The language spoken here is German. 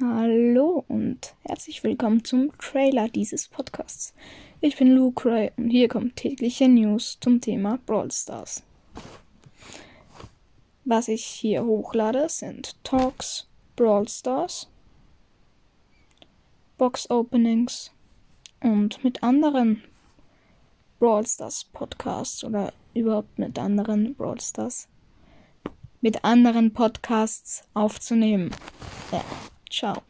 Hallo und herzlich willkommen zum Trailer dieses Podcasts. Ich bin Luke Ray und hier kommt tägliche News zum Thema Brawl Stars. Was ich hier hochlade sind Talks, Brawl Stars, Box Openings und mit anderen Brawl Stars Podcasts oder überhaupt mit anderen Brawl Stars mit anderen Podcasts aufzunehmen. Ja. Ciao.